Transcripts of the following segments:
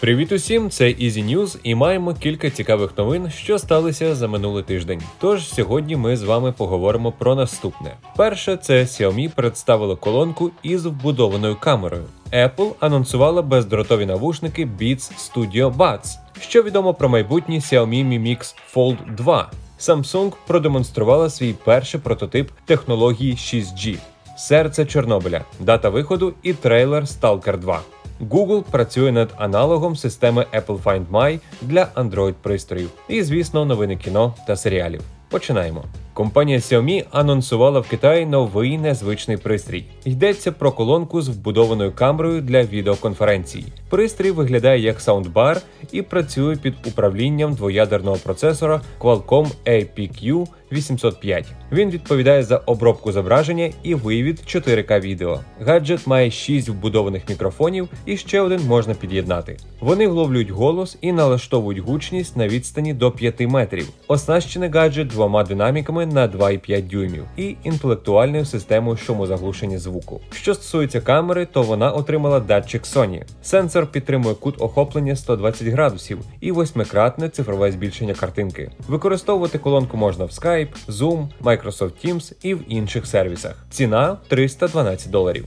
Привіт усім, це Easy News і маємо кілька цікавих новин, що сталися за минулий тиждень. Тож сьогодні ми з вами поговоримо про наступне. Перше, це Xiaomi представила колонку із вбудованою камерою. Apple анонсувала бездротові навушники Beats Studio Buds. Що відомо про майбутній Xiaomi Mi Mix Fold 2. Samsung продемонструвала свій перший прототип технології 6G. Серце Чорнобиля, дата виходу і трейлер Stalker 2. Google працює над аналогом системи Apple Find My для Android пристроїв. І, звісно, новини кіно та серіалів. Починаємо. Компанія Xiaomi анонсувала в Китаї новий незвичний пристрій. Йдеться про колонку з вбудованою камерою для відеоконференцій. Пристрій виглядає як саундбар і працює під управлінням двоядерного процесора Qualcomm APQ 805. Він відповідає за обробку зображення і вивід 4К відео. Гаджет має 6 вбудованих мікрофонів і ще один можна під'єднати. Вони вловлюють голос і налаштовують гучність на відстані до 5 метрів. Оснащений гаджет двома динаміками на 2,5 дюймів і інтелектуальною системою шумозаглушення звуку. Що стосується камери, то вона отримала датчик Sony. Сенсор підтримує кут охоплення 120 градусів і восьмикратне цифрове збільшення картинки. Використовувати колонку можна в Skype, Zoom, Microsoft Teams і в інших сервісах. Ціна 312 доларів.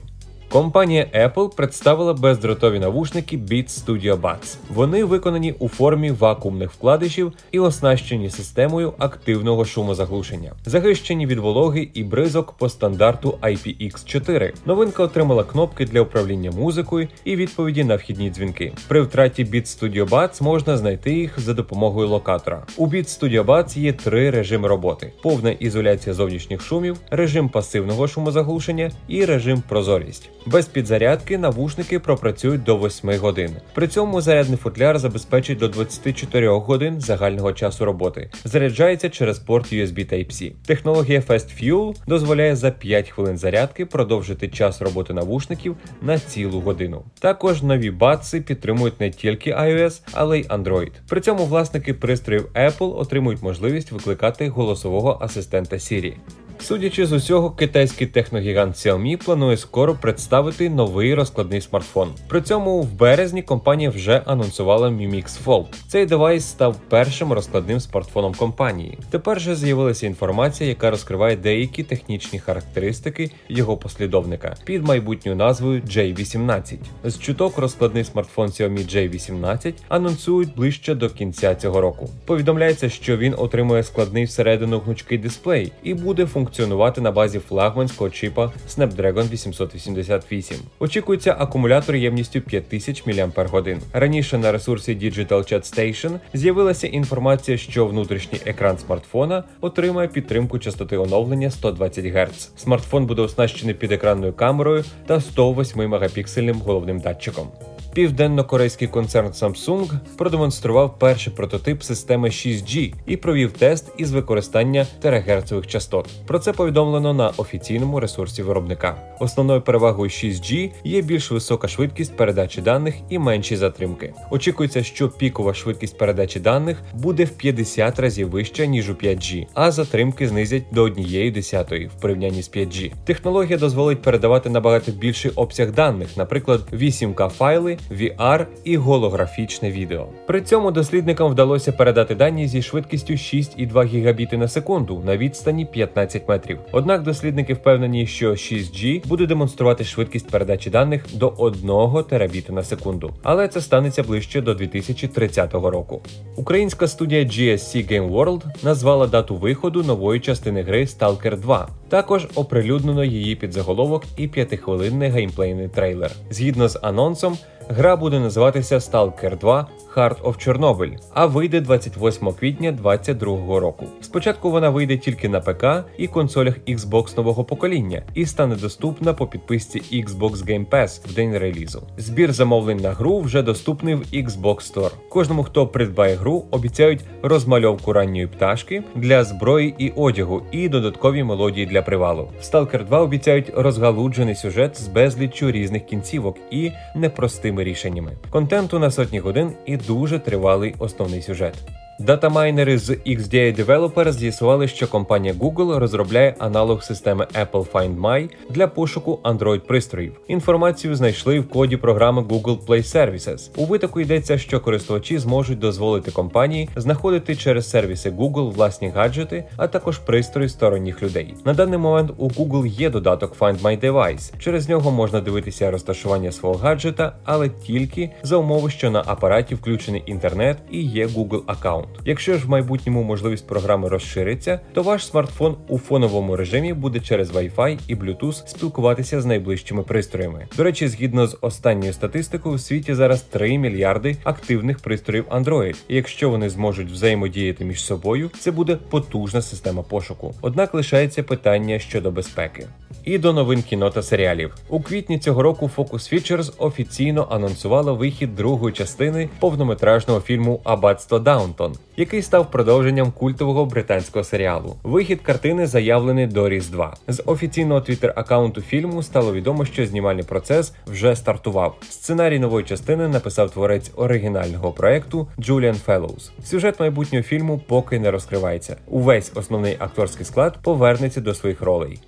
Компанія Apple представила бездротові навушники Beats Studio Buds. Вони виконані у формі вакуумних вкладишів і оснащені системою активного шумозаглушення, захищені від вологи і бризок по стандарту IPX4. Новинка отримала кнопки для управління музикою і відповіді на вхідні дзвінки. При втраті Beats Studio Buds можна знайти їх за допомогою локатора. У Beats Studio Buds є три режими роботи: повна ізоляція зовнішніх шумів, режим пасивного шумозаглушення і режим прозорість. Без підзарядки навушники пропрацюють до 8 годин. При цьому зарядний футляр забезпечить до 24 годин загального часу роботи. Заряджається через порт USB Type-C. Технологія Fast Fuel дозволяє за 5 хвилин зарядки продовжити час роботи навушників на цілу годину. Також нові баци підтримують не тільки iOS, але й Android. При цьому власники пристроїв Apple отримують можливість викликати голосового асистента Siri. Судячи з усього, китайський техногігант Xiaomi планує скоро представити новий розкладний смартфон. При цьому в березні компанія вже анонсувала Mi Mix Fold. Цей девайс став першим розкладним смартфоном компанії. Тепер же з'явилася інформація, яка розкриває деякі технічні характеристики його послідовника під майбутньою назвою J18. З чуток розкладний смартфон Xiaomi J18 анонсують ближче до кінця цього року. Повідомляється, що він отримує складний всередину гнучкий дисплей і буде функціонувати функціонувати на базі флагманського чипа Snapdragon 888. Очікується акумулятор ємністю 5000 мАч. Раніше на ресурсі Digital Chat Station з'явилася інформація, що внутрішній екран смартфона отримає підтримку частоти оновлення 120 Гц. Смартфон буде оснащений підекранною камерою та 108 мегапіксельним головним датчиком. Південно-корейський концерн Samsung продемонстрував перший прототип системи 6G і провів тест із використання терагерцових частот. Про це повідомлено на офіційному ресурсі виробника. Основною перевагою 6G є більш висока швидкість передачі даних і менші затримки. Очікується, що пікова швидкість передачі даних буде в 50 разів вища ніж у 5G, а затримки знизять до 1,1 в порівнянні з 5G. Технологія дозволить передавати набагато більший обсяг даних, наприклад, 8К файли. VR і голографічне відео. При цьому дослідникам вдалося передати дані зі швидкістю 6,2 гігабіти на секунду на відстані 15 метрів. Однак дослідники впевнені, що 6G буде демонструвати швидкість передачі даних до 1 терабіту на секунду, але це станеться ближче до 2030 року. Українська студія GSC Game World назвала дату виходу нової частини гри Stalker 2. Також оприлюднено її підзаголовок і п'ятихвилинний геймплейний трейлер. Згідно з анонсом, Гра буде називатися Stalker 2 Heart of Chernobyl, а вийде 28 квітня 2022 року. Спочатку вона вийде тільки на ПК і консолях Xbox нового покоління і стане доступна по підписці Xbox Game Pass в день релізу. Збір замовлень на гру вже доступний в Xbox Store. Кожному, хто придбає гру, обіцяють розмальовку ранньої пташки для зброї і одягу, і додаткові мелодії для привалу. В Stalker 2 обіцяють розгалуджений сюжет з безліччю різних кінцівок і непростими рішеннями. Контенту на сотні годин і дуже тривалий основний сюжет. Датамайнери з XDA Developer з'ясували, що компанія Google розробляє аналог системи Apple Find My для пошуку Android-пристроїв. Інформацію знайшли в коді програми Google Play Services. У витоку йдеться, що користувачі зможуть дозволити компанії знаходити через сервіси Google власні гаджети, а також пристрої сторонніх людей. На даний момент у Google є додаток Find My Device. Через нього можна дивитися розташування свого гаджета, але тільки за умови, що на апараті включений інтернет і є Google аккаунт. Якщо ж в майбутньому можливість програми розшириться, то ваш смартфон у фоновому режимі буде через Wi-Fi і Bluetooth спілкуватися з найближчими пристроями. До речі, згідно з останньою статистикою, у світі зараз 3 мільярди активних пристроїв Android. І якщо вони зможуть взаємодіяти між собою, це буде потужна система пошуку. Однак лишається питання щодо безпеки. І до новин кіно та серіалів у квітні цього року Focus Features офіційно анонсувала вихід другої частини повнометражного фільму Аббатство Даунтон, який став продовженням культового британського серіалу. Вихід картини заявлений до Різдва. З офіційного твіттер-аккаунту фільму стало відомо, що знімальний процес вже стартував. Сценарій нової частини написав творець оригінального проекту Джуліан Феллоус. Сюжет майбутнього фільму поки не розкривається. Увесь основний акторський склад повернеться до своїх ролей.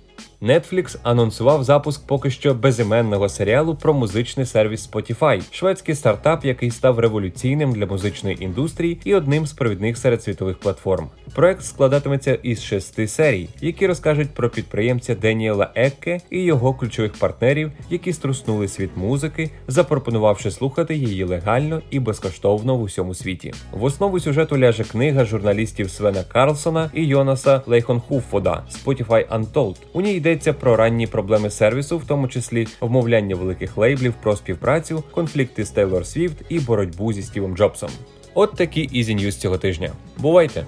Netflix анонсував запуск поки що безіменного серіалу про музичний сервіс Spotify, шведський стартап, який став революційним для музичної індустрії і одним з провідних серед світових платформ. Проект складатиметься із шести серій, які розкажуть про підприємця Деніела Екке і його ключових партнерів, які струснули світ музики, запропонувавши слухати її легально і безкоштовно в усьому світі. В основу сюжету ляже книга журналістів Свена Карлсона і Йонаса Лейхонхуффода Spotify Untold. У ній йдеться про ранні проблеми сервісу, в тому числі вмовляння великих лейблів про співпрацю, конфлікти з Тейлор Свіфт і боротьбу зі Стівом Джобсом. От такі Easy News цього тижня. Бувайте!